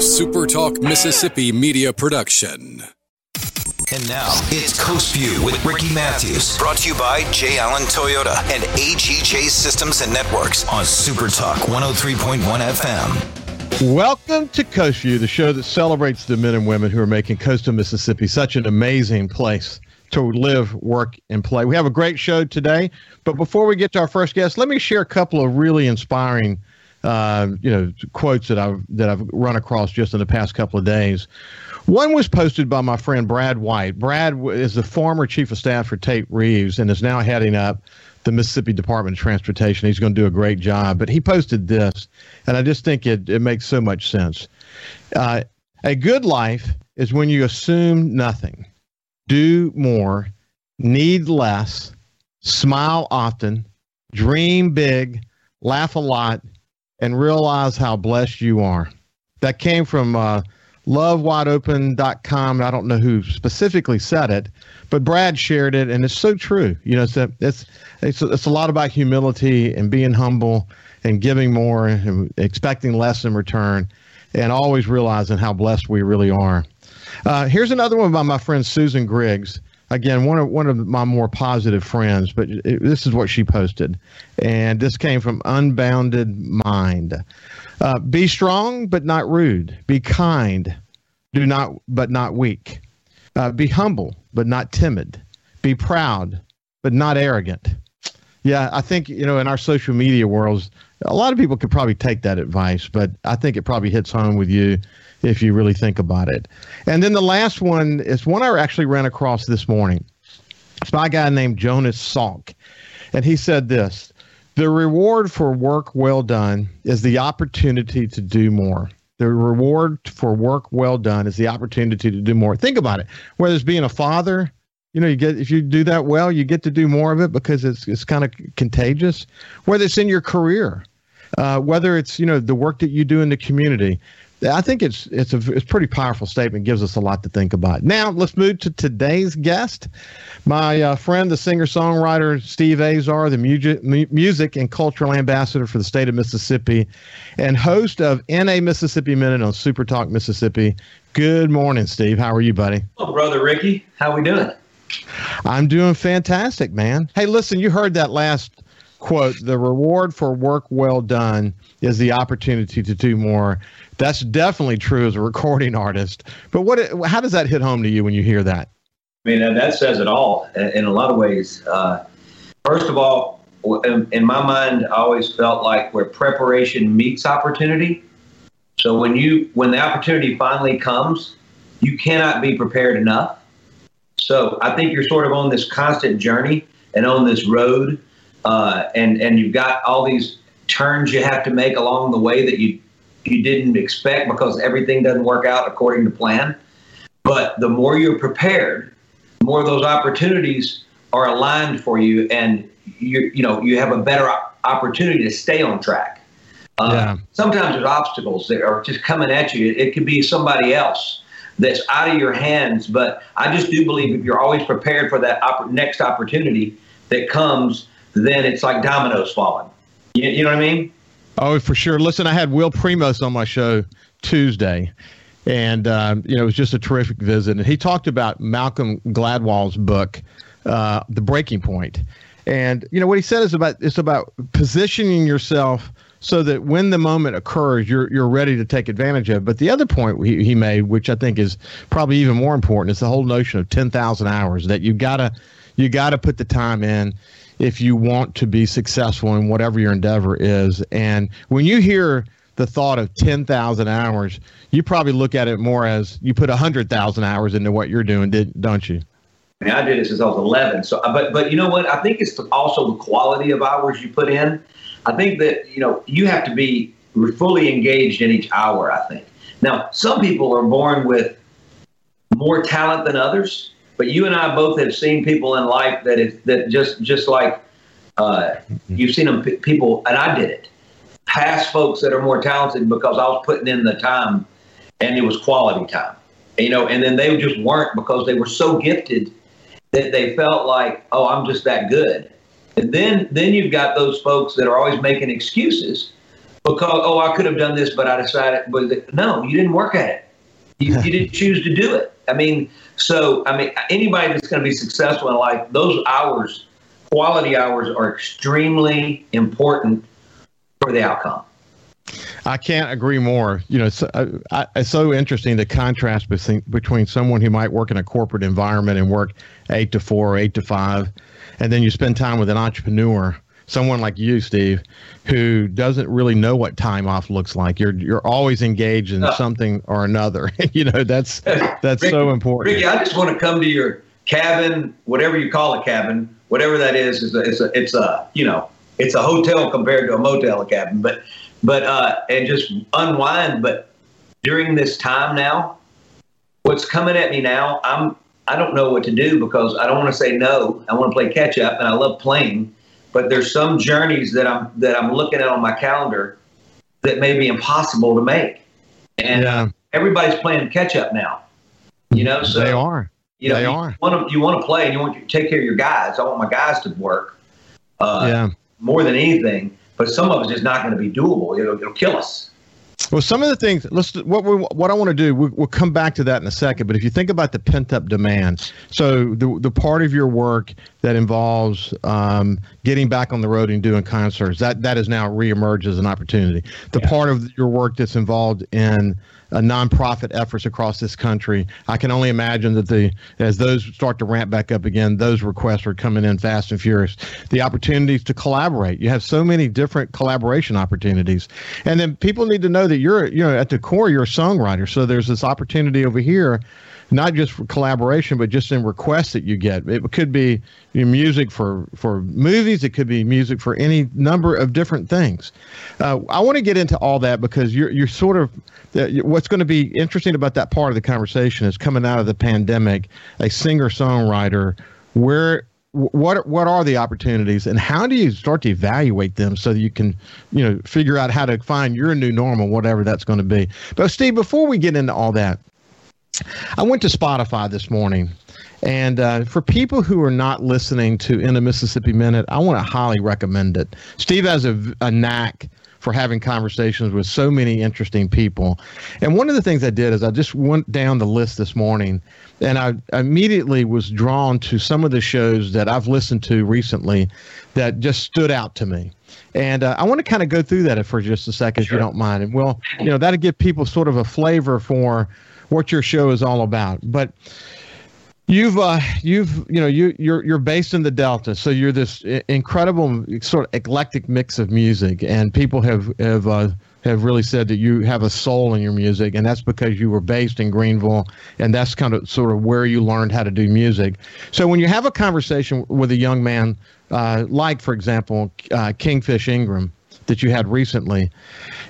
a SuperTalk Mississippi media production. And now it's Coast View with Ricky Mathews, brought to you by J. Allen Toyota and AGJ Systems and Networks on SuperTalk 103.1 FM. Welcome to Coast View, the show that celebrates the men and women who are making coastal Mississippi such an amazing place to live, work, and play. We have a great show today, but before we get to our first guest, let me share a couple of really inspiring, uh, you know, quotes that I've that I've run across just in the past couple of days. One was posted by my friend Brad White. Brad is the former chief of staff for Tate Reeves and is now heading up the Mississippi Department of Transportation. He's going to do a great job. But he posted this, and I just think it, it makes so much sense. Uh, a good life is when you assume nothing, do more, need less, smile often, dream big, laugh a lot, and realize how blessed you are. That came from uh, lovewideopen.com. I don't know who specifically said it, but Brad shared it, and it's so true. You know, it's a, it's it's a, it's a lot about humility and being humble and giving more and expecting less in return, and always realizing how blessed we really are. Uh, here's another one by my friend Susan Griggs. Again, one of one of my more positive friends, but it, this is what she posted, and this came from Unbounded Mind. Uh, be strong, but not rude. Be kind, do not, but not weak. Uh, be humble, but not timid. Be proud, but not arrogant. Yeah, I think you know in our social media worlds, a lot of people could probably take that advice, but I think it probably hits home with you if you really think about it. And then the last one is one I actually ran across this morning. It's by a guy named Jonas Salk. And he said this The reward for work well done is the opportunity to do more. The reward for work well done is the opportunity to do more. Think about it. Whether it's being a father, you know, you get if you do that well, you get to do more of it because it's it's kind of contagious. Whether it's in your career, uh, whether it's you know the work that you do in the community, I think it's it's a it's a pretty powerful statement. Gives us a lot to think about. Now let's move to today's guest, my uh, friend, the singer songwriter Steve Azar, the music music and cultural ambassador for the state of Mississippi, and host of In a Mississippi Minute on Super Talk Mississippi. Good morning, Steve. How are you, buddy? Hello, brother Ricky. How we doing? I'm doing fantastic, man. Hey, listen, you heard that last quote. The reward for work well done is the opportunity to do more. That's definitely true as a recording artist. But what? How does that hit home to you when you hear that? I mean, that says it all in a lot of ways. Uh, first of all, in my mind, I always felt like where preparation meets opportunity. So when you when the opportunity finally comes, you cannot be prepared enough. So I think you're sort of on this constant journey and on this road, uh, and and you've got all these turns you have to make along the way that you you didn't expect because everything doesn't work out according to plan. But the more you're prepared, the more those opportunities are aligned for you, and you you know you have a better opportunity to stay on track. Uh, yeah. Sometimes there's obstacles that are just coming at you. It, it could be somebody else that's out of your hands. But I just do believe if you're always prepared for that op- next opportunity that comes, then it's like dominoes falling. You, you know what I mean? Oh, for sure. Listen, I had Will Primos on my show Tuesday, and um, you know it was just a terrific visit. And he talked about Malcolm Gladwell's book, uh, The Breaking Point," Point, and you know what he said is about it's about positioning yourself so that when the moment occurs, you're you're ready to take advantage of. it. But the other point he, he made, which I think is probably even more important, is the whole notion of ten thousand hours. That you gotta you gotta put the time in if you want to be successful in whatever your endeavor is. And when you hear the thought of 10,000 hours, you probably look at it more as you put 100,000 hours into what you're doing, don't you? I, mean, I did it since I was 11. So, but, but you know what? I think it's also the quality of hours you put in. I think that, you know, you have to be fully engaged in each hour, I think. Now, some people are born with more talent than others. But you and I both have seen people in life that is that just just like uh, you've seen them p- people, and I did it. Past folks that are more talented because I was putting in the time, and it was quality time. You know, and then they just weren't because they were so gifted that they felt like, oh, I'm just that good. And then then you've got those folks that are always making excuses because oh I could have done this, but I decided. But no, you didn't work at it. You, you didn't choose to do it. I mean, so I mean, anybody that's going to be successful in life, those hours, quality hours, are extremely important for the outcome. I can't agree more. You know, it's, uh, I, it's so interesting the contrast between between someone who might work in a corporate environment and work eight to four, or eight to five, and then you spend time with an entrepreneur someone like you, Steve, who doesn't really know what time off looks like. You're you're always engaged in something or another. you know, that's that's Ricky, so important. Ricky, I just want to come to your cabin, whatever you call a cabin, whatever that is, is a, it's a it's a you know it's a hotel compared to a motel a cabin, but but uh, and just unwind. But during this time now, what's coming at me now, I'm I don't know what to do because I don't want to say no. I want to play catch up, and I love playing but there's some journeys that I'm that I'm looking at on my calendar that may be impossible to make. And yeah. everybody's playing catch up now. You know, so they are. You know, they you are. Want to, you want to play and you want to take care of your guys. I want my guys to work. Uh, yeah. More than anything, but some of it's just not going to be doable. It'll, it'll kill us. Well, some of the things. Let's what we what I want to do. We, will come back to that in a second. But if you think about the pent up demand, so the the part of your work that involves um, getting back on the road and doing concerts, that that is now reemerged as an opportunity. The yeah. part of your work that's involved in uh, nonprofit efforts across this country. I can only imagine that the as those start to ramp back up again, those requests are coming in fast and furious. The opportunities to collaborate. You have so many different collaboration opportunities, and then people need to know that you're you know at the core you're a songwriter. So there's this opportunity over here not just for collaboration, but just in requests that you get. It could be music for for movies. It could be music for any number of different things. Uh, I want to get into all that because you're you're sort of uh, what's going to be interesting about that part of the conversation is coming out of the pandemic, a singer songwriter. Where what what are the opportunities and how do you start to evaluate them so that you can you know figure out how to find your new normal whatever that's going to be but steve before we get into all that I went to Spotify this morning, and uh, for people who are not listening to In a Mississippi Minute, I want to highly recommend it. Steve has a, a knack for having conversations with so many interesting people. And one of the things I did is I just went down the list this morning and I immediately was drawn to some of the shows that I've listened to recently that just stood out to me. And uh, I want to kind of go through that for just a second, sure. if you don't mind. And well, you know, that'll give people sort of a flavor for what your show is all about. But you've uh, you've you know you you're you're based in the Delta, so you're this incredible sort of eclectic mix of music, and people have have uh, have really said that you have a soul in your music, and that's because you were based in Greenville, and that's kind of sort of where you learned how to do music. So when you have a conversation with a young man, uh, like for example uh, Kingfish Ingram, that you had recently,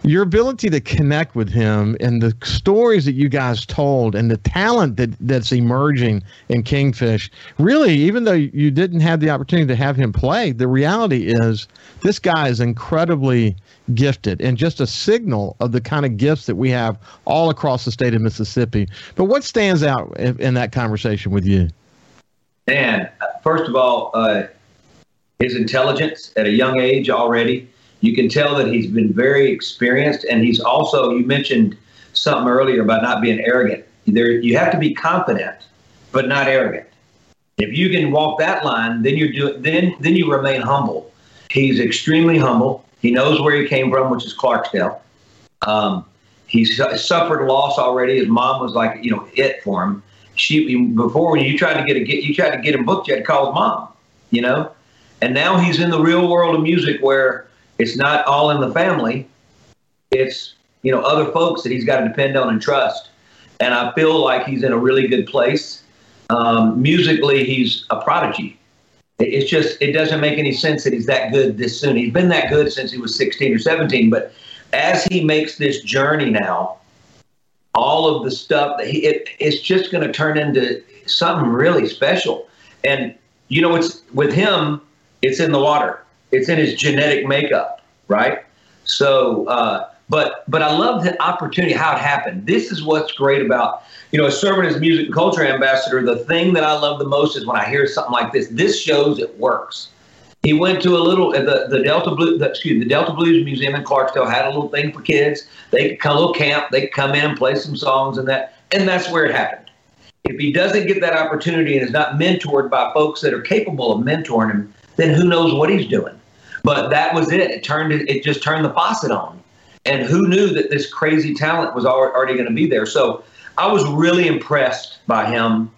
your ability to connect with him and the stories that you guys told and the talent that, that's emerging in Kingfish, really, even though you didn't have the opportunity to have him play, the reality is this guy is incredibly gifted and just a signal of the kind of gifts that we have all across the state of Mississippi. But what stands out in, in that conversation with you? Dan, first of all, uh, his intelligence at a young age already you can tell that he's been very experienced, and he's also. You mentioned something earlier about not being arrogant. There, you have to be confident, but not arrogant. If you can walk that line, then you're doing. Then, then you remain humble. He's extremely humble. He knows where he came from, which is Clarksdale. Um, he's suffered loss already. His mom was like, you know, it for him. She before when you tried to get a get you tried to get him booked, you had to call his mom. You know, and now he's in the real world of music where it's not all in the family. It's you know other folks that he's got to depend on and trust. And I feel like he's in a really good place. Um, musically, he's a prodigy. It's just it doesn't make any sense that he's that good this soon. He's been that good since he was 16 or 17, but as he makes this journey now, all of the stuff that he it, it's just going to turn into something really special. And you know, it's with him, it's in the water it's in his genetic makeup, right? So, uh, but but I love the opportunity, how it happened. This is what's great about you know, serving as music and culture ambassador. The thing that I love the most is when I hear something like this. This shows it works. He went to a little the the Delta Blue the, excuse the Delta Blues Museum in Clarksville had a little thing for kids. They could come a little camp. They could come in and play some songs and that, and that's where it happened. If he doesn't get that opportunity and is not mentored by folks that are capable of mentoring him, then who knows what he's doing. But that was it. It turned it, it just turned the faucet on. And who knew that this crazy talent was already going to be there? So I was really impressed by him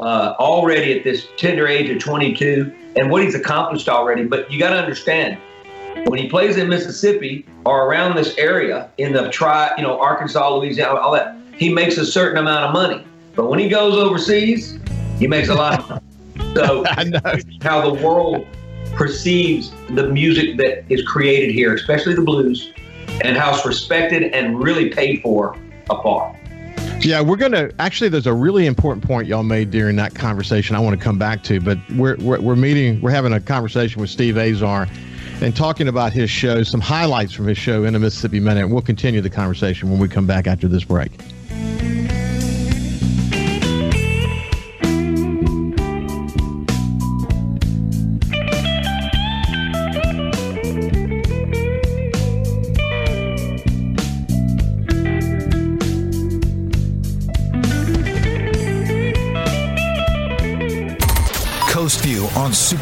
uh, already at this tender age of 22 and what he's accomplished already. But you got to understand, when he plays in Mississippi or around this area in the tri, you know, Arkansas, Louisiana, all that, he makes a certain amount of money. But when he goes overseas, he makes a lot of money. So how the world perceives the music that is created here, especially the blues, and how it's respected and really paid for afar. Yeah, we're going to actually. There's a really important point y'all made during that conversation. I want to come back to, but we're, we're we're meeting. We're having a conversation with Steve Azar, and talking about his show, some highlights from his show in the Mississippi Minute. We'll continue the conversation when we come back after this break.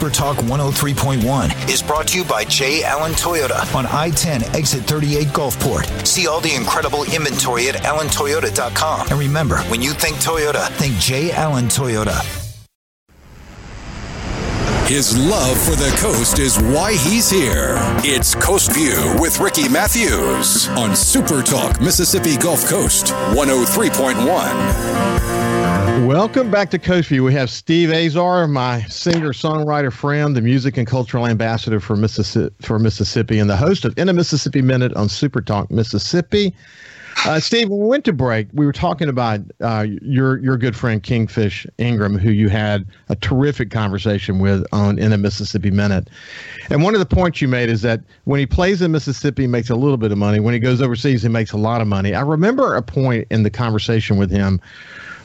Super Talk 103.1 is brought to you by J. Allen Toyota on I 10 exit 38 Gulfport. See all the incredible inventory at allentoyota.com. And remember, when you think Toyota, think J. Allen Toyota. His love for the coast is why he's here. It's Coast View with Ricky Mathews on Super Talk Mississippi Gulf Coast 103.1. Welcome back to Coast View. We have Steve Azar, my singer songwriter friend, the music and cultural ambassador for Mississippi, for Mississippi, and the host of In a Mississippi Minute on Super Talk Mississippi. Uh, Steve, we went to break, we were talking about uh, your your good friend Kingfish Ingram, who you had a terrific conversation with on in a Mississippi Minute. And one of the points you made is that when he plays in Mississippi, he makes a little bit of money. When he goes overseas, he makes a lot of money. I remember a point in the conversation with him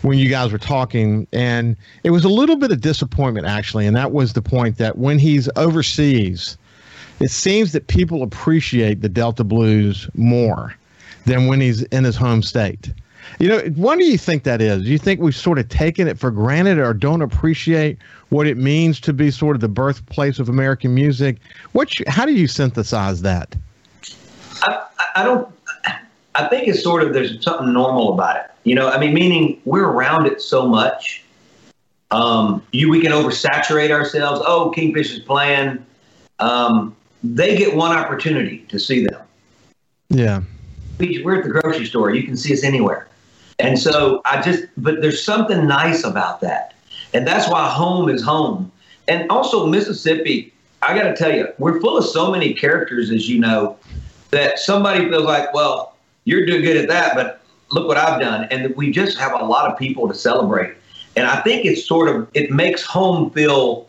when you guys were talking, and it was a little bit of disappointment actually, and that was the point that when he's overseas, it seems that people appreciate the Delta Blues more than when he's in his home state. You know, why do you think that is? Do you think we've sort of taken it for granted or don't appreciate what it means to be sort of the birthplace of American music? What? How do you synthesize that? I, I don't. I think it's sort of there's something normal about it. You know, I mean, meaning we're around it so much. Um, you we can oversaturate ourselves. Oh, Kingfish is playing. Um, they get one opportunity to see them. Yeah, we're at the grocery store. You can see us anywhere, and so I just. But there's something nice about that, and that's why home is home. And also Mississippi. I got to tell you, we're full of so many characters, as you know, that somebody feels like, well, you're doing good at that, but look what I've done. And we just have a lot of people to celebrate. And I think it's sort of, it makes home feel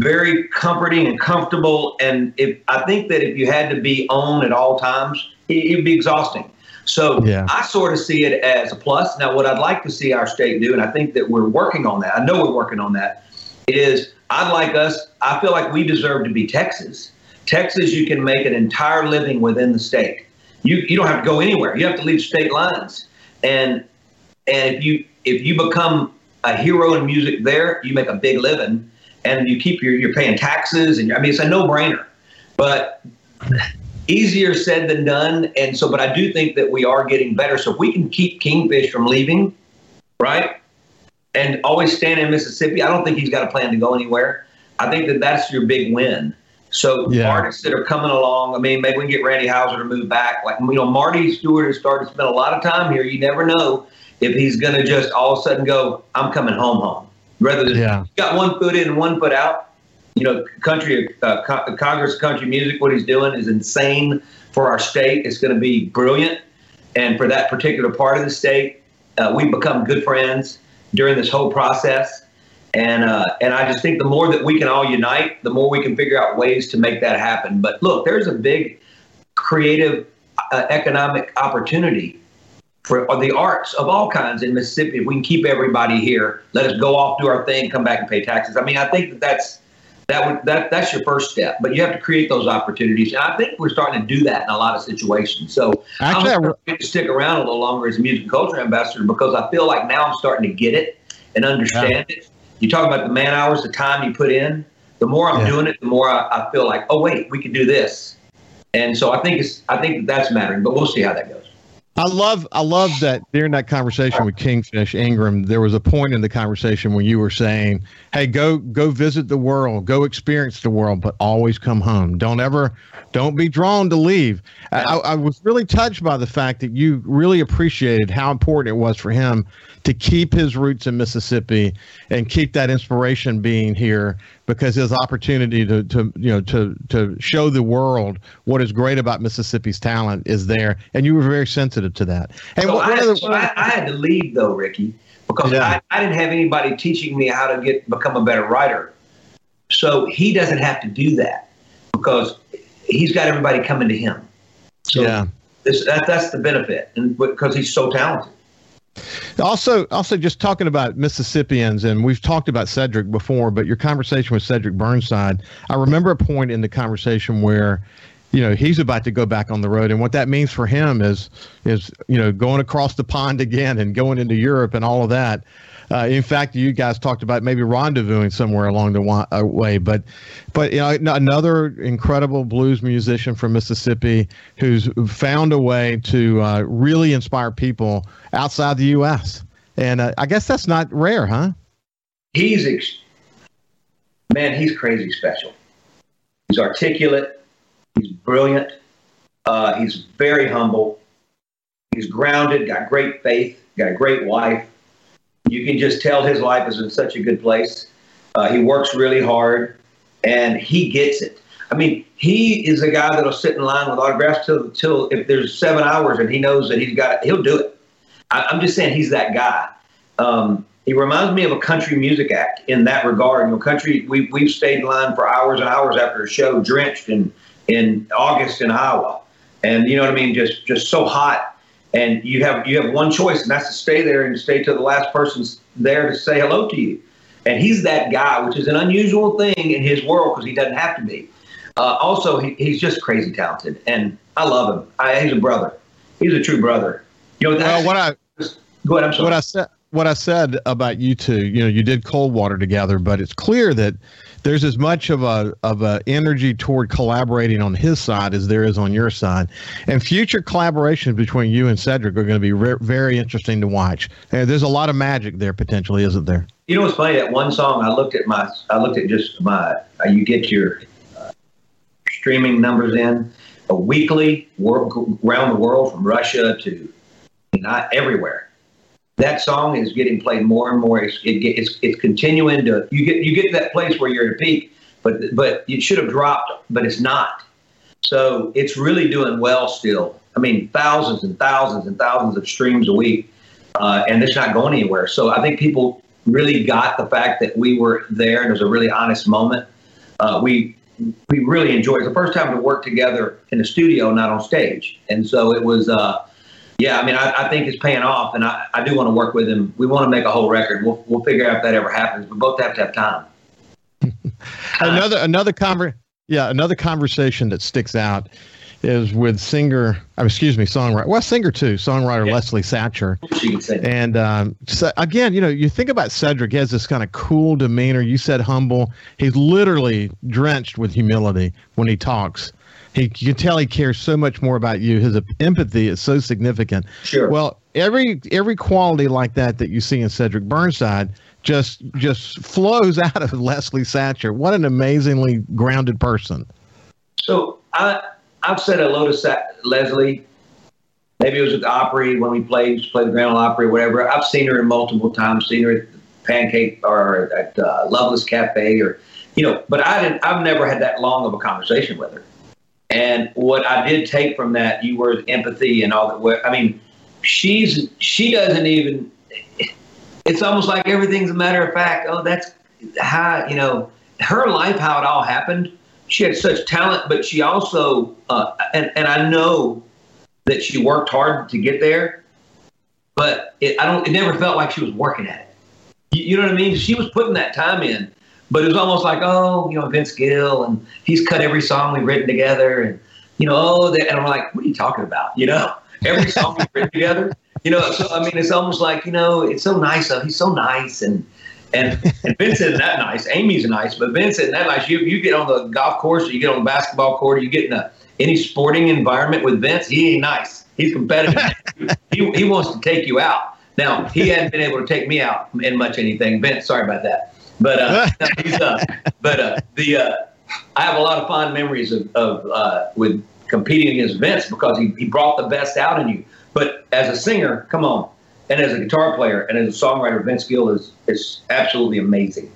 very comforting and comfortable. And if I think that if you had to be on at all times, it, would be exhausting. So yeah. I sort of see it as a plus. Now, what I'd like to see our state do, and I think that we're working on that, I know we're working on that, is I'd like us, I feel like we deserve to be Texas. Texas, you can make an entire living within the state you you don't have to go anywhere. You have to leave state lines. And and if you if you become a hero in music there, you make a big living, and you keep your you're paying taxes, and I mean it's a no brainer. But easier said than done. And so, but I do think that we are getting better. So if we can keep Kingfish from leaving, right, and always staying in Mississippi, I don't think he's got a plan to go anywhere. I think that that's your big win. So yeah. artists that are coming along, I mean, maybe we can get Randy Houser to move back. Like you know, Marty Stuart has started to spend a lot of time here. You never know if he's going to just all of a sudden go, "I'm coming home, home." Rather than yeah. got one foot in and one foot out. You know, country uh, Congress country music. What he's doing is insane for our state. It's going to be brilliant, and for that particular part of the state, uh, we've become good friends during this whole process and uh, and I just think the more that we can all unite, the more we can figure out ways to make that happen. But look, there's a big creative uh, economic opportunity for the arts of all kinds in Mississippi. If we can keep everybody here, let us go off, do our thing, come back and pay taxes. I mean, I think that that's that would that that's your first step. But you have to create those opportunities, and I think we're starting to do that in a lot of situations. So Actually, I'm going to stick around a little longer as a music and culture ambassador because I feel like now I'm starting to get it and understand yeah. it. You talk about the man hours, the time you put in. The more I'm yeah. doing it, the more I, I feel like, oh wait, we could do this. And so I think it's I think that that's mattering, but we'll see how that goes. I love I love that during that conversation with Kingfish Ingram, there was a point in the conversation when you were saying, "Hey, go go visit the world, go experience the world, but always come home. Don't ever don't be drawn to leave." I, I was really touched by the fact that you really appreciated how important it was for him to keep his roots in Mississippi and keep that inspiration being here because his opportunity to, to you know to to show the world what is great about Mississippi's talent is there, and you were very sensitive to that. Hey, so what, I, had, so I, I, had to leave though, Ricky, because yeah. I, I didn't have anybody teaching me how to get become a better writer. So he doesn't have to do that because he's got everybody coming to him. So yeah. This, that, that's the benefit, and because he's so talented. Also, also just talking about Mississippians, and we've talked about Cedric before, but your conversation with Cedric Burnside, I remember a point in the conversation where, you know, he's about to go back on the road, and what that means for him is, is you know, going across the pond again and going into Europe and all of that. Uh, in fact, you guys talked about maybe rendezvousing somewhere along the uh, way, but but you know another incredible blues musician from Mississippi who's found a way to uh, really inspire people outside the U.S. And uh, I guess that's not rare, huh? He's ex- man, he's crazy special. He's articulate. He's brilliant. Uh, he's very humble. He's grounded. Got great faith. Got a great wife you can just tell his life is in such a good place. Uh, he works really hard, and he gets it. I mean, he is a guy that'll sit in line with autographs till till if there's seven hours and he knows that he's got it, he'll do it. I, am just saying he's that guy. Um, he reminds me of a country music act in that regard. You know, country we we've stayed in line for hours and hours after a show, drenched in in August in Iowa, and you know what I mean, just just so hot and you have you have one choice, and that's to stay there and stay till the last person's there to say hello to you. And he's that guy, which is an unusual thing in his world because he doesn't have to be. Uh, also, he, he's just crazy talented, and I love him. I, he's a brother. He's a true brother. You know, well, what I go ahead. I'm sorry. What I said, what I said about you two, you know, you did cold water together, but it's clear that there's as much of a of a energy toward collaborating on his side as there is on your side, and future collaborations between you and Cedric are going to be re- very interesting to watch. And there's a lot of magic there potentially, isn't there? You know what's funny? That one song I looked at my I looked at just my uh, you get your uh, streaming numbers in a weekly world, around the world from Russia to not everywhere that song is getting played more and more. It's, it, it's, it's continuing to you get you get to that place where you're at a peak, but but it should have dropped, but it's not. So it's really doing well still. I mean, thousands and thousands and thousands of streams a week, uh, and it's not going anywhere. So I think people really got the fact that we were there and it was a really honest moment. Uh, we we really enjoyed. The first time to work together in a studio, not on stage, and so it was. Uh, yeah, I mean, I, I, think it's paying off, and I, I do want to work with him. We want to make a whole record. We'll we'll figure out if that ever happens. We both have to have time. another another conver- yeah, another conversation that sticks out is with singer, uh, excuse me, songwriter, well, singer too, songwriter yeah. Leslie Satcher. And um, so again, you know, you think about Cedric, he has this kind of cool demeanor. You said humble. He's literally drenched with humility when he talks. He, you can tell he cares so much more about you. His empathy is so significant. Sure. Well, every every quality like that that you see in Cedric Burnside just just flows out of Leslie Satcher. What an amazingly grounded person. So I I've said hello to Sa- Leslie. Maybe it was at the Opry when we played played the Grand Ole Opry or whatever. I've seen her multiple times. Seen her at Pancake or at uh, Loveless Cafe or you know. But I didn't. I've never had that long of a conversation with her. And what I did take from that, you were empathy and all that. I mean, she's she doesn't even. It's almost like everything's a matter of fact. Oh, that's how you know her life, how it all happened. She had such talent, but she also, uh, and and I know that she worked hard to get there, but it, I don't. It never felt like she was working at it. You, you know what I mean? She was putting that time in, but it was almost like, oh, you know, Vince Gill, and he's cut every song we've written together, and you know, oh, and I'm like, what are you talking about? You know, every song we've written together. You know, so I mean, it's almost like you know, it's so nice. Of he's so nice, and and and Vince isn't that nice. Amy's nice, but Vince isn't that nice. You you get on the golf course, or you get on the basketball court, or you get in a any sporting environment with Vince, he ain't nice. He's competitive. he, he wants to take you out. Now he hadn't been able to take me out in much anything. Vince, sorry about that. But uh, he's, uh, but uh, the uh, I have a lot of fond memories of, of uh, with competing against Vince because he, he brought the best out in you. But as a singer, come on, and as a guitar player and as a songwriter, Vince Gill is is absolutely amazing.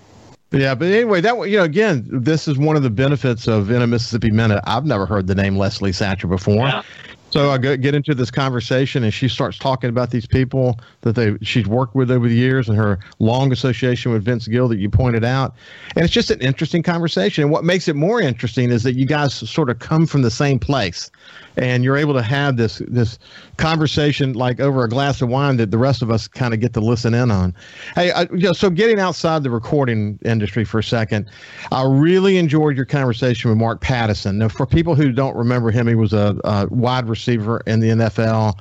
Yeah, but anyway, that you know, again, this is one of the benefits of in a Mississippi Minute. I've never heard the name Leslie Satcher before, yeah. So I get into this conversation, and she starts talking about these people that they she's worked with over the years, and her long association with Vince Gill that you pointed out. And it's just an interesting conversation. And what makes it more interesting is that you guys sort of come from the same place, and you're able to have this this conversation like over a glass of wine that the rest of us kind of get to listen in on. Hey, I, you know, so getting outside the recording industry for a second, I really enjoyed your conversation with Mark Pattison. Now, for people who don't remember him, he was a, a wide receiver in the NFL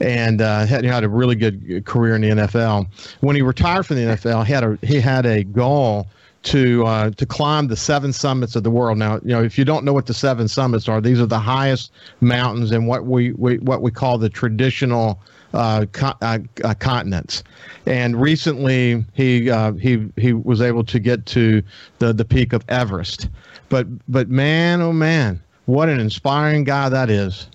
and uh, had, had a really good career in the NFL. When he retired from the NFL, he had a he had a goal to uh, to climb the seven summits of the world. Now, you know, if you don't know what the seven summits are, these are the highest mountains in what we, we what we call the traditional uh, co- uh, uh continents. And recently, he uh, he he was able to get to the the peak of Everest. But but man, oh man, what an inspiring guy that is.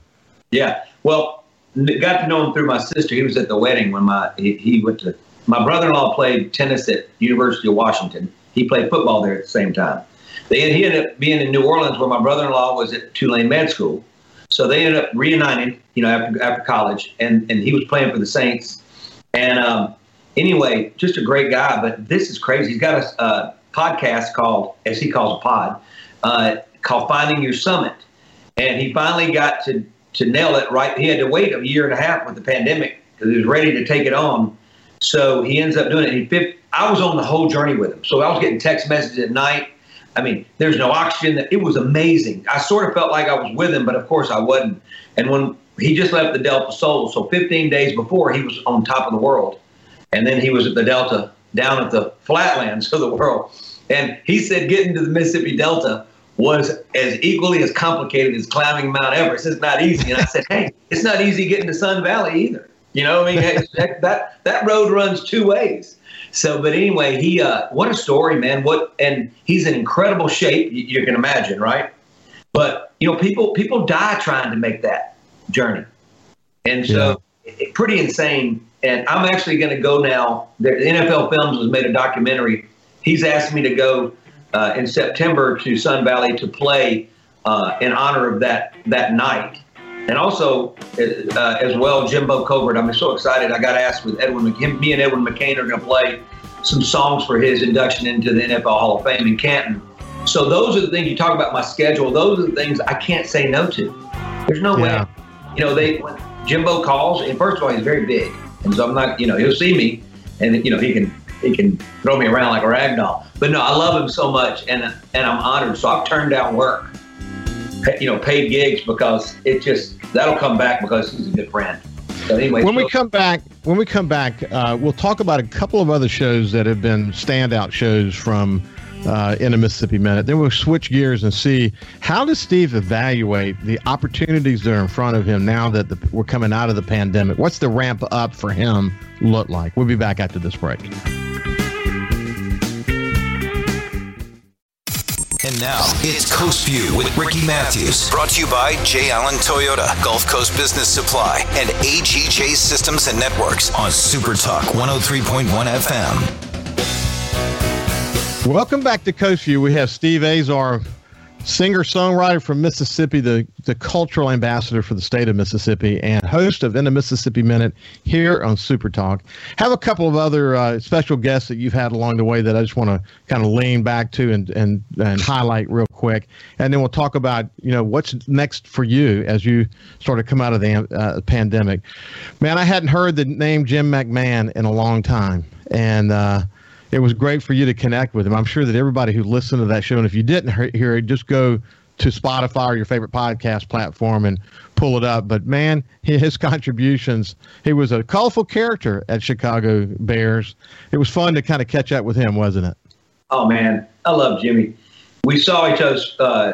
Yeah. Well, got to know him through my sister. He was at the wedding when my he, he went to. My brother-in-law played tennis at University of Washington he played football there at the same time. They he ended up being in New Orleans where my brother-in-law was at Tulane Med School. So they ended up reuniting, you know, after, after college, and, and he was playing for the Saints. And um, anyway, just a great guy. But this is crazy. He's got a, a podcast called, as he calls a pod, uh, called Finding Your Summit. And he finally got to, to nail it right. He had to wait a year and a half with the pandemic because he was ready to take it on. So he ends up doing it. He I was on the whole journey with him. So I was getting text messages at night. I mean, there's no oxygen. It was amazing. I sort of felt like I was with him, but of course I wasn't. And when he just left the Delta Soul, so 15 days before he was on top of the world, and then he was at the Delta down at the flatlands of the world. And he said getting to the Mississippi Delta was as equally as complicated as climbing Mount Everest. It's not easy. And I said, hey, it's not easy getting to Sun Valley either. You know, I mean, that, that that road runs two ways. So, but anyway, he uh, what a story, man. What and he's in incredible shape. You, you can imagine, right? But you know, people people die trying to make that journey, and so yeah. it, pretty insane. And I'm actually going to go now. The NFL Films has made a documentary. He's asked me to go uh, in September to Sun Valley to play uh, in honor of that that night. And also, uh, as well, Jimbo Covert. I'm so excited. I got asked with Edwin, him, me and Edwin McCain are going to play some songs for his induction into the NFL Hall of Fame in Canton. So those are the things you talk about my schedule. Those are the things I can't say no to. There's no yeah. way. You know, they when Jimbo calls, and first of all, he's very big, and so I'm not. You know, he'll see me, and you know he can he can throw me around like a rag doll. But no, I love him so much, and and I'm honored. So I've turned down work you know, paid gigs because it just that'll come back because he's a good friend. So anyway, when so, we come back, when we come back, uh, we'll talk about a couple of other shows that have been standout shows from uh, in a Mississippi Minute. Then we'll switch gears and see how does Steve evaluate the opportunities that are in front of him now that the, we're coming out of the pandemic. What's the ramp up for him look like? We'll be back after this break. And now it's Coast View with Ricky Mathews. Brought to you by J. Allen Toyota, Gulf Coast Business Supply, and AGJ Systems and Networks on Super Talk 103.1 FM. Welcome back to Coast View. We have Steve Azar singer songwriter from Mississippi, the, the cultural ambassador for the state of Mississippi, and host of In the Mississippi Minute here on Super Talk. Have a couple of other uh, special guests that you've had along the way that I just want to kind of lean back to and, and, and highlight real quick. And then we'll talk about, you know, what's next for you as you sort of come out of the uh, pandemic. Man, I hadn't heard the name Jim McMahon in a long time. And, uh, it was great for you to connect with him. I'm sure that everybody who listened to that show, and if you didn't hear it, just go to Spotify or your favorite podcast platform and pull it up. But man, his contributions, he was a colorful character at Chicago Bears. It was fun to kind of catch up with him, wasn't it? Oh man, I love Jimmy. We saw each other. Uh,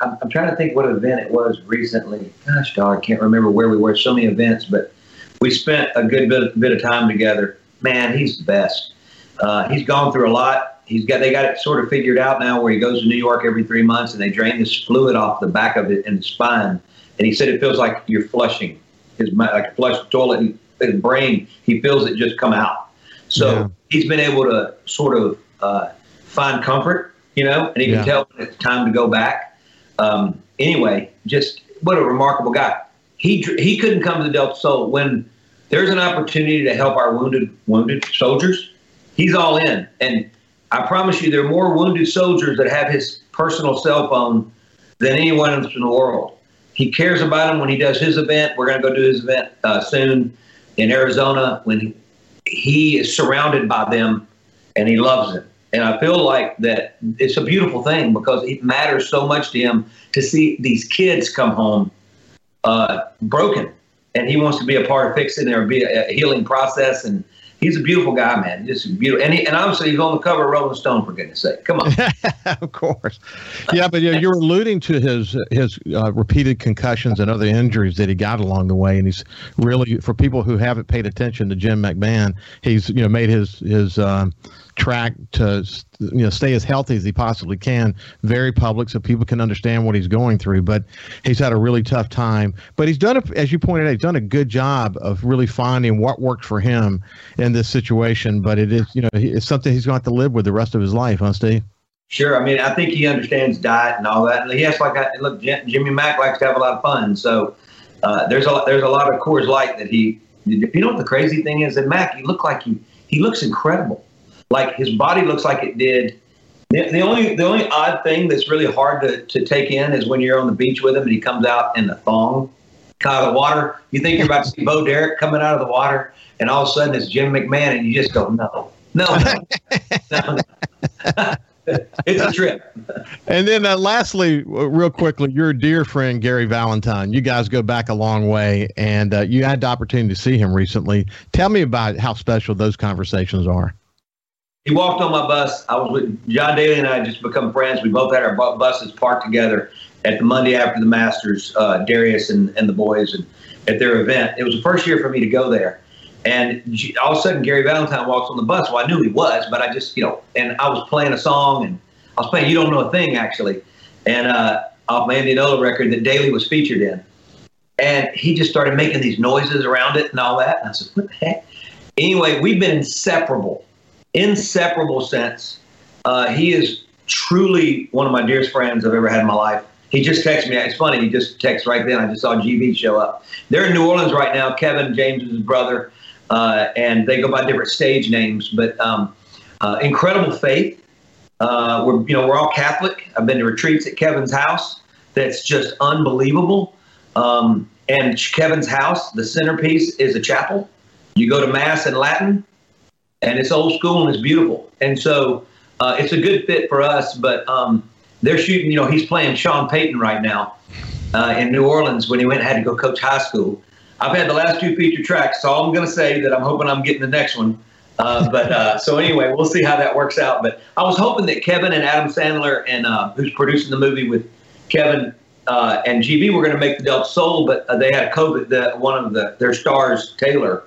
I'm, trying to think what event it was recently. Gosh, dog, I can't remember where we were. So many events, but we spent a good bit, bit of time together. Man, he's the best. Uh, he's gone through a lot. He's got they got it sort of figured out now, where he goes to New York every three months and they drain this fluid off the back of it in the spine. And he said it feels like you're flushing his like flush toilet. And his brain, he feels it just come out. So yeah. he's been able to sort of uh, find comfort, you know, and he yeah. can tell when it's time to go back. Um, anyway, just what a remarkable guy. He he couldn't come to the Delta Soul when there's an opportunity to help our wounded wounded soldiers. He's all in, and I promise you, there are more wounded soldiers that have his personal cell phone than anyone else in the world. He cares about them when he does his event. We're going to go do his event uh, soon in Arizona when he, he is surrounded by them and he loves them. And I feel like that it's a beautiful thing because it matters so much to him to see these kids come home uh, broken. And he wants to be a part of fixing their be a healing process. And he's a beautiful guy, man. Just beautiful. And, he, and obviously, he's on the cover of Rolling Stone, for goodness sake. Come on. of course. Yeah, but you know, you're alluding to his his uh, repeated concussions and other injuries that he got along the way. And he's really, for people who haven't paid attention to Jim McMahon, he's, you know, made his, his, um, track to you know stay as healthy as he possibly can very public so people can understand what he's going through but he's had a really tough time but he's done a, as you pointed out he's done a good job of really finding what worked for him in this situation but it is you know it's something he's going to have to live with the rest of his life huh steve Sure. I mean, I think he understands diet and all that. And he has like, I, look, Jimmy Mack likes to have a lot of fun. So uh, there's a there's a lot of Coors Light that he. You know what the crazy thing is? That Mack, he look like he he looks incredible like his body looks like it did. The, the only the only odd thing that's really hard to, to take in is when you're on the beach with him and he comes out in the thong out of the water. You think you're about to see Bo Derek coming out of the water, and all of a sudden it's Jim McMahon, and you just go, no, no, no, no. it's a trip. and then, uh, lastly, real quickly, your dear friend Gary Valentine. You guys go back a long way, and uh, you had the opportunity to see him recently. Tell me about how special those conversations are he walked on my bus. I was with John Daly and I just become friends. We both had our buses parked together at the Monday after the Masters, uh, Darius and, and the boys, and at their event. It was the first year for me to go there. And all of a sudden, Gary Valentine walks on the bus. Well, I knew he was, but I just, you know, and I was playing a song, and I was playing You Don't Know a Thing, actually, and uh, off my Indianola record that Daly was featured in. And he just started making these noises around it and all that. And I said, what the heck? Anyway, we've been inseparable inseparable sense. Uh, he is truly one of my dearest friends I've ever had in my life. He just texted me. It's funny. He just texted right then. I just saw GB show up. They're in New Orleans right now. Kevin James is his brother, uh, and they go by different stage names. But um, uh, incredible faith. Uh, we're you know we're all Catholic. I've been to retreats at Kevin's house. That's just unbelievable. Um, and Kevin's house, the centerpiece is a chapel. You go to mass in Latin and it's old school and it's beautiful. And so uh, it's a good fit for us. But um, they're shooting. You know, he's playing Sean Payton right now uh, in New Orleans when he went had to go coach high school. I've had the last two feature tracks, so I'm going to say that I'm hoping I'm getting the next one. Uh, but uh, so anyway, we'll see how that works out. But I was hoping that Kevin and Adam Sandler and uh, who's producing the movie with Kevin uh, and GB were going to make the Delta Soul, but they had COVID. The, one of the their stars, Taylor,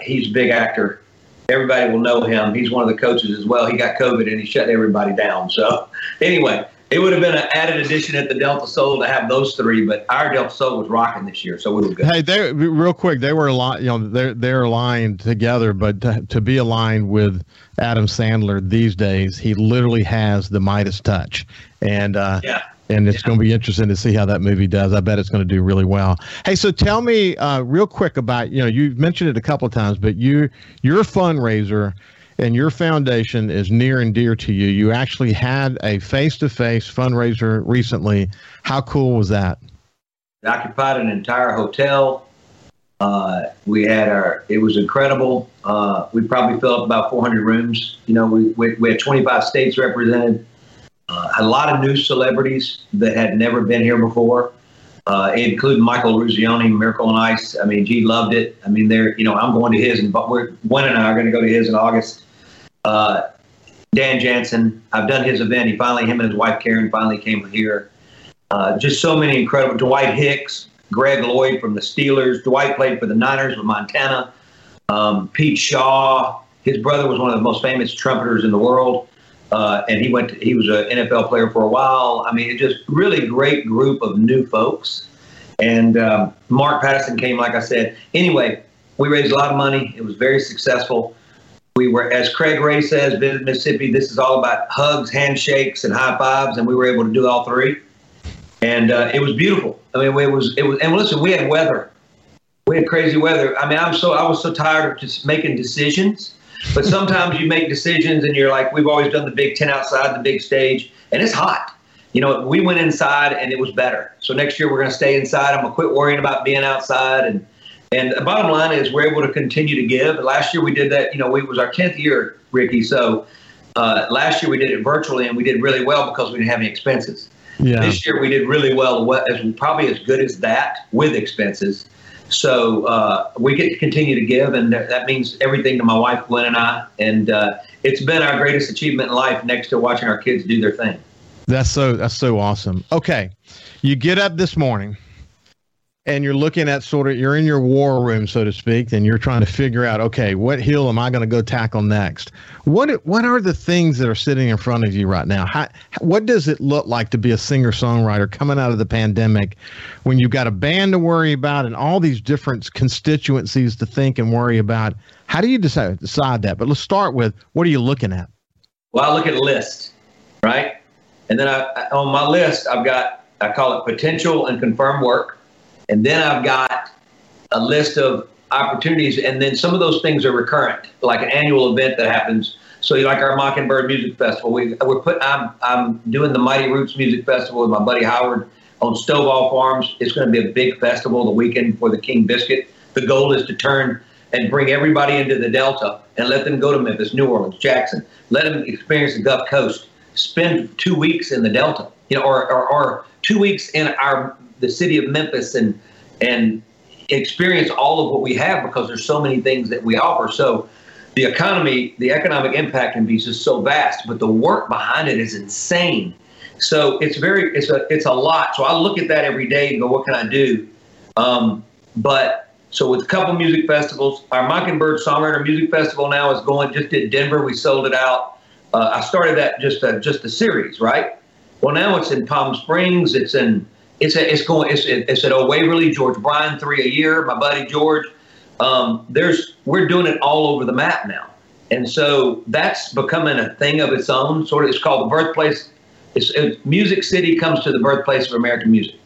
he's a big actor everybody will know him. He's one of the coaches as well. He got COVID and he shut everybody down. So anyway, it would have been an added addition at the Delta Soul to have those three, but our Delta Soul was rocking this year, so we were good. Hey, they real quick, they were aligned. You know, they're they're aligned together, but to, to be aligned with Adam Sandler these days, he literally has the Midas touch, and uh, yeah and it's yeah. going to be interesting to see how that movie does. I bet it's going to do really well. Hey, so tell me uh, real quick about you know you've mentioned it a couple of times, but you your fundraiser and your foundation is near and dear to you. You actually had a face-to-face fundraiser recently. How cool was that? It occupied an entire hotel. Uh, we had our, it was incredible. Uh, we probably filled up about 400 rooms. You know, we, we, we had 25 states represented, uh, a lot of new celebrities that had never been here before, uh, including Mike Eruzione, Miracle on Ice. I mean, he loved it. I mean, they're, you know, I'm going to his, and but we're, Gwen and I are going to go to his in August. Uh, Dan Jansen, I've done his event. He finally, him and his wife Karen finally came here. Uh, just so many incredible. Dwight Hicks, Greg Lloyd from the Steelers. Dwight played for the Niners with Montana. Um, Pete Shaw, his brother was one of the most famous trumpeters in the world, uh, and he went. To, he was an NFL player for a while. I mean, it just really great group of new folks. And um, Mark Patterson came, like I said. Anyway, we raised a lot of money. It was very successful. We were, as Craig Ray says, Visit Mississippi. This is all about hugs, handshakes, and high fives, and we were able to do all three and uh, it was beautiful. I mean, it was it was. And listen, we had weather. We had crazy weather. I mean, I'm so I was so tired of just making decisions. But sometimes you make decisions, and you're like, we've always done the big tent outside, the big stage, and it's hot. You know, we went inside, and it was better. So next year we're going to stay inside. I'm going to quit worrying about being outside, and and the bottom line is we're able to continue to give. Last year we did that. You know, we, it was our 10th year, Ricky. So uh, last year we did it virtually, and we did really well because we didn't have any expenses. Yeah. This year we did really well, as probably as good as that with expenses. So uh, we get to continue to give, and that means everything to my wife Gwen and I. And uh, it's been our greatest achievement in life, next to watching our kids do their thing. That's so that's so awesome. Okay, you get up this morning and you're looking at sort of you're in your war room so to speak and you're trying to figure out okay what hill am i going to go tackle next? What what are the things that are sitting in front of you right now? How, what does it look like to be a singer songwriter coming out of the pandemic when you've got a band to worry about and all these different constituencies to think and worry about? How do you decide decide that? But let's start with what are you looking at? Well i look at a list right? And then I, on my list i've got i call it potential and confirmed work and then I've got a list of opportunities, and then some of those things are recurrent, like an annual event that happens. So, like our Mockingbird Music Festival, we, we're put. I'm I'm doing the Mighty Roots Music Festival with my buddy Howard on Stovall Farms. It's going to be a big festival the weekend for the King Biscuit. The goal is to turn and bring everybody into the Delta and let them go to Memphis, New Orleans, Jackson. Let them experience the Gulf Coast. Spend two weeks in the Delta, you know, or, or, or two weeks in our the city of Memphis and and experience all of what we have because there's so many things that we offer. So the economy, the economic impact can be just so vast, but the work behind it is insane. So it's very, it's a, it's a lot. So I look at that every day and go, what can I do? Um, but so with a couple music festivals, our Mockingbird Songwriter Music Festival now is going. Just did Denver, we sold it out. Uh, I started that just a, just a series, right? Well, now it's in Palm Springs. It's in it's a, it's going it's it's at Old Waverly, George Bryan three a year. My buddy George, um, there's we're doing it all over the map now, and so that's becoming a thing of its own. Sort of, it's called the birthplace. It's, it's Music City comes to the birthplace of American music,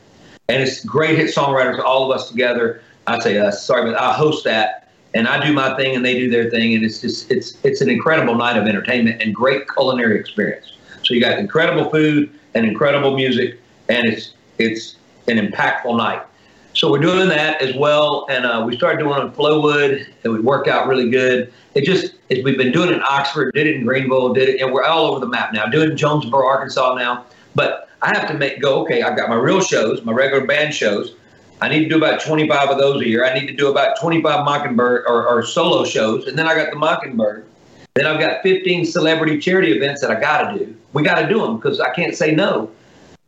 and it's great hit songwriters, all of us together. I say us, sorry, but I host that, and I do my thing, and they do their thing, and it's just it's it's an incredible night of entertainment and great culinary experience. So you got incredible food and incredible music, and it's it's an impactful night. So we're doing that as well, and uh, we started doing it in Flowood. It would work out really good. It just as we've been doing it in Oxford, did it in Greenville, did it, and we're all over the map now. Doing Jonesboro, Arkansas now. But I have to make go. Okay, I've got my real shows, my regular band shows. I need to do about 25 of those a year. I need to do about 25 Mockingbird or, or solo shows, and then I got the Mockingbird. Then I've got 15 celebrity charity events that I got to do. We got to do them because I can't say no.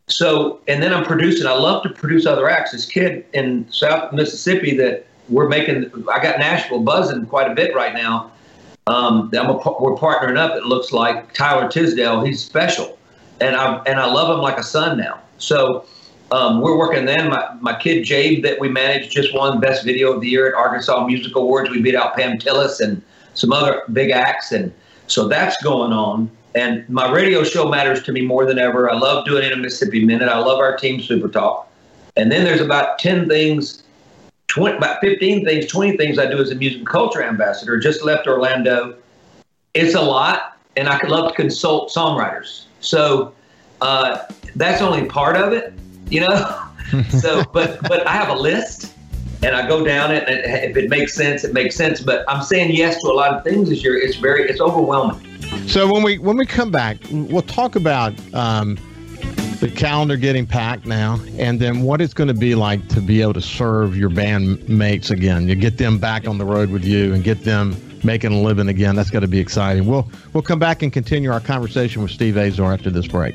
So, and then I'm producing. I love to produce other acts. This kid in South Mississippi that we're making. I got Nashville buzzing quite a bit right now. Um, a, we're partnering up. It looks like Tyler Tisdale. He's special, and I and I love him like a son now. So um, we're working. Then my my kid Jabe that we managed just won Best Video of the Year at Arkansas Music Awards. We beat out Pam Tillis and some other big acts, and so that's going on. And my radio show matters to me more than ever. I love doing it in Mississippi Minute. I love our team Super Talk. And then there's about 10 things, 20, about 15 things, 20 things I do as a music and culture ambassador. Just left Orlando. It's a lot, and I could love to consult songwriters. So uh, that's only part of it, you know. so, but but I have a list, and I go down it. And if it makes sense, it makes sense. But I'm saying yes to a lot of things this year. It's very, it's overwhelming. So when we when we come back, we'll talk about um, the calendar getting packed now, and then what it's going to be like to be able to serve your bandmates again. You get them back on the road with you and get them making a living again. That's got to be exciting. We'll we'll come back and continue our conversation with Steve Azar after this break.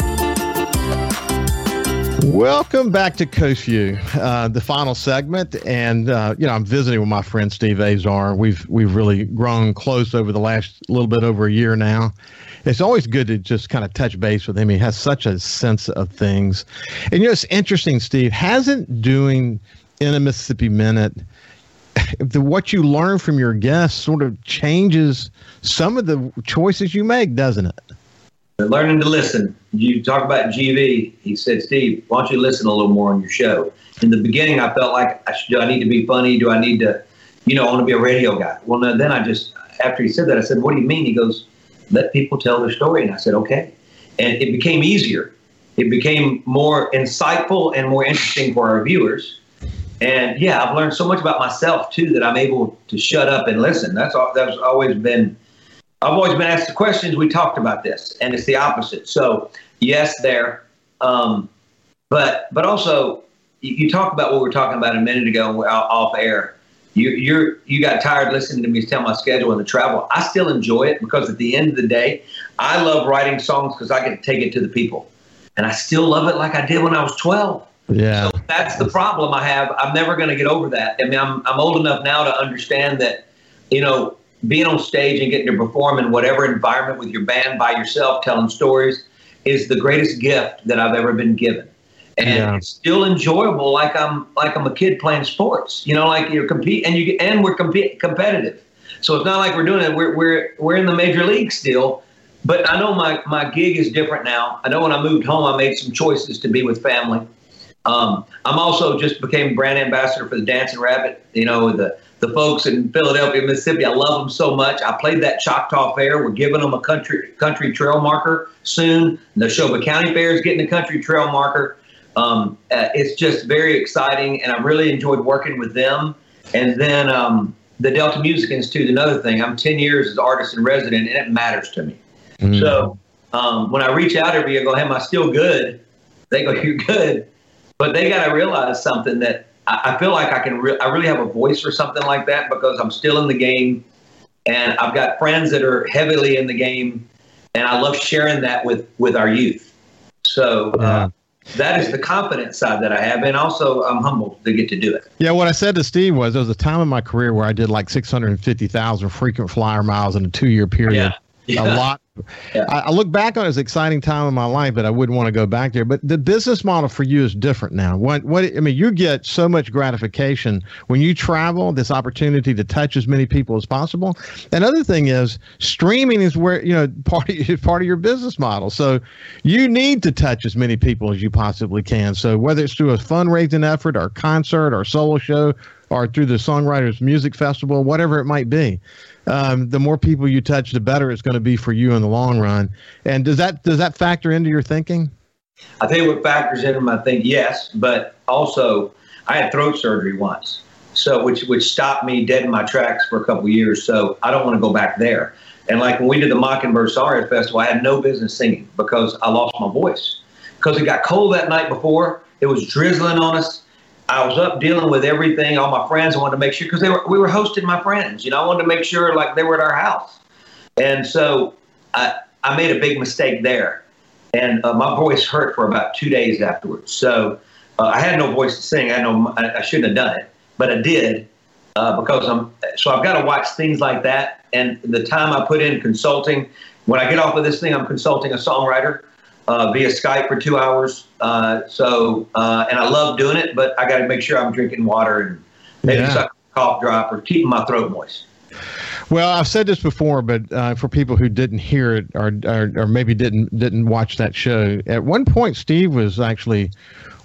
Welcome back to Coast View, uh, the final segment, and uh, you know I'm visiting with my friend Steve Azar. We've we've really grown close over the last little bit over a year now. It's always good to just kind of touch base with him. He has such a sense of things, and you know it's interesting. Steve hasn't doing in a Mississippi Minute. The, what you learn from your guests sort of changes some of the choices you make, doesn't it? Learning to listen. You talk about GV. He said, Steve, why don't you listen a little more on your show? In the beginning, I felt like, I should, do I need to be funny? Do I need to, you know, I want to be a radio guy? Well, no, then I just, after he said that, I said, what do you mean? He goes, let people tell their story. And I said, okay. And it became easier. It became more insightful and more interesting for our viewers. And yeah, I've learned so much about myself too that I'm able to shut up and listen. That's all, that's always been I've always been asked the questions. We talked about this, and it's the opposite. So yes, there, um, but but also you, you talk about what we were talking about a minute ago off air. You you're you got tired listening to me tell my schedule and the travel. I still enjoy it because at the end of the day, I love writing songs because I get to take it to the people, and I still love it like I did when I was twelve. Yeah. So that's the problem I have. I'm never going to get over that. I mean, I'm I'm old enough now to understand that, you know, being on stage and getting to perform in whatever environment with your band by yourself, telling stories, is the greatest gift that I've ever been given. And yeah. it's still enjoyable, like I'm like I'm a kid playing sports. You know, like you're compete and you and we're compete competitive. So it's not like we're doing it. We're we're we're in the major league still. But I know my my gig is different now. I know when I moved home, I made some choices to be with family. Um, I'm also just became brand ambassador for the Dancing Rabbit. You know the the folks in Philadelphia, Mississippi. I love them so much. I played that Choctaw Fair. We're giving them a country country trail marker soon. The Neshoba County Fair is getting a country trail marker. Um, uh, it's just very exciting, and I really enjoyed working with them. And then um, the Delta Music Institute, another thing. I'm 10 years as artist in resident, and it matters to me. Mm-hmm. So um, when I reach out every year, go, "Hey, am I still good?" They go, "You're good," but they got to realize something that I, feel like I can. Re- I really have a voice or something like that because I'm still in the game, and I've got friends that are heavily in the game, and I love sharing that with with our youth. So. Uh, that is the confidence side that I have, and also I'm humbled to get to do it. Yeah, what I said to Steve was there was a time in my career where I did like 650,000 frequent flyer miles in a two year period. Yeah. Yeah. A lot yeah. I, I, look back on it as an exciting time in my life, but I wouldn't want to go back there. But the business model for you is different now. What, what I mean, you get so much gratification when you travel. This opportunity to touch as many people as possible. Another thing is streaming is where you know part of, part of your business model. So you need to touch as many people as you possibly can. So whether it's through a fundraising effort, or concert, or solo show, or through the Songwriters Music Festival, whatever it might be um, the more people you touch, the better it's going to be for you in the long run. And does that does that factor into your thinking? I think what factors into my think yes, but also I had throat surgery once, so which which stopped me dead in my tracks for a couple years. So I don't want to go back there. And like when we did the Mockingbird Songwriters Festival, I had no business singing because I lost my voice because it got cold that night before. It was drizzling on us. I was up dealing with everything. All my friends I wanted to make sure because they were we were hosting my friends. You know, I wanted to make sure like they were at our house, and so I I made a big mistake there, and uh, my voice hurt for about two days afterwards. So uh, I had no voice to sing. I know I, I shouldn't have done it, but I did uh, because I'm. So I've got to watch things like that, and the time I put in consulting. When I get off of this thing, I'm consulting a songwriter uh, via Skype for two hours. Uh, so, uh, and I love doing it, but I got to make sure I'm drinking water and maybe yeah. suck a cough drop or keeping my throat moist. Well, I've said this before, but uh, for people who didn't hear it or, or, or maybe didn't didn't watch that show, at one point Steve was actually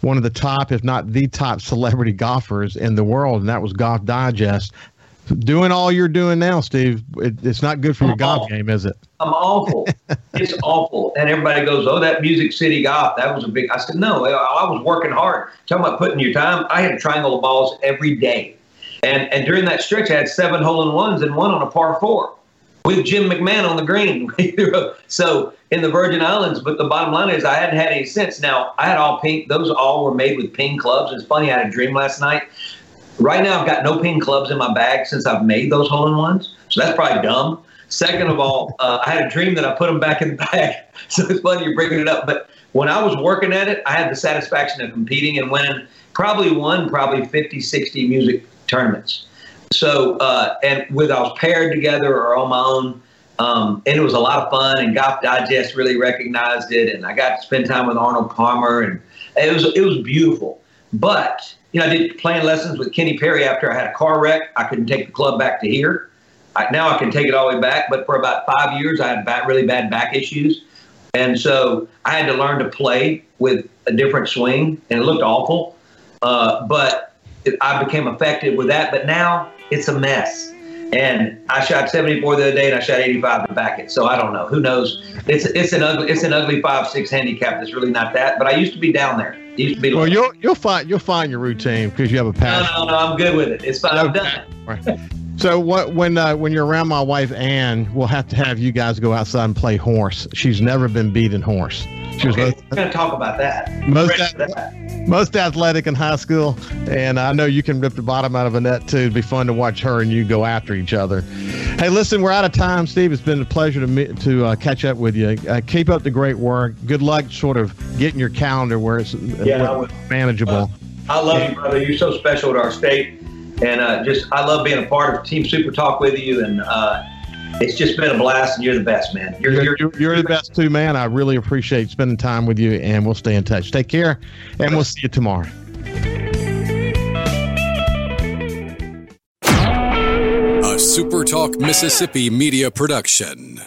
one of the top, if not the top, celebrity golfers in the world, and that was Golf Digest. Doing all you're doing now, Steve, it, it's not good for your golf game, is it? I'm awful. it's awful. And everybody goes, "Oh, that Music City golf, that was a big." I said, "No, I was working hard. Talking about putting your time. I had a triangle of balls every day." And and during that stretch, I had seven hole in ones and one on a par four with Jim McMahon on the green. so in the Virgin Islands, but the bottom line is I hadn't had any sense. Now I had all Ping; those all were made with ping clubs. It's funny. I had a dream last night. Right now, I've got no ping clubs in my bag since I've made those hole in ones. So that's probably dumb. Second of all, uh, I had a dream that I put them back in the bag. So it's funny you're bringing it up. But when I was working at it, I had the satisfaction of competing and winning. Probably won probably 50, 60 music tournaments. So, uh, and with I was paired together or on my own, um, and it was a lot of fun. And Golf Digest really recognized it, and I got to spend time with Arnold Palmer, and it was it was beautiful. But you know, I did playing lessons with Kenny Perry after I had a car wreck. I couldn't take the club back to here. I, now I can take it all the way back, but for about five years I had really bad back issues, and so I had to learn to play with a different swing, and it looked awful. Uh, but I became effective with that, but now it's a mess. And I shot 74 the other day, and I shot 85 to back it. So I don't know. Who knows? It's it's an ugly it's an ugly five six handicap. That's really not that. But I used to be down there. It used to be. Well, you'll you'll find you'll find your routine because you have a passion. No, no, no. I'm good with it. It's fine. I've done it. So what when uh, when you're around my wife Ann, we'll have to have you guys go outside and play horse. She's never been beat in horse. She was okay, most, going to talk about that. Most most athletic in high school, and I know you can rip the bottom out of a net too. It'd be fun to watch her and you go after each other. Hey, listen, we're out of time, Steve. It's been a pleasure to meet, to uh, catch up with you. Uh, keep up the great work. Good luck, sort of getting your calendar where it's yeah, manageable. Uh, I love you, brother. You're so special to our state and uh, just I love being a part of Team Super Talk with you, and uh, it's just been a blast. And you're the best, man. You're, you're, you're, you're the best too, man. I really appreciate spending time with you, and we'll stay in touch. Take care, and we'll see you tomorrow. A Super Talk Mississippi media production.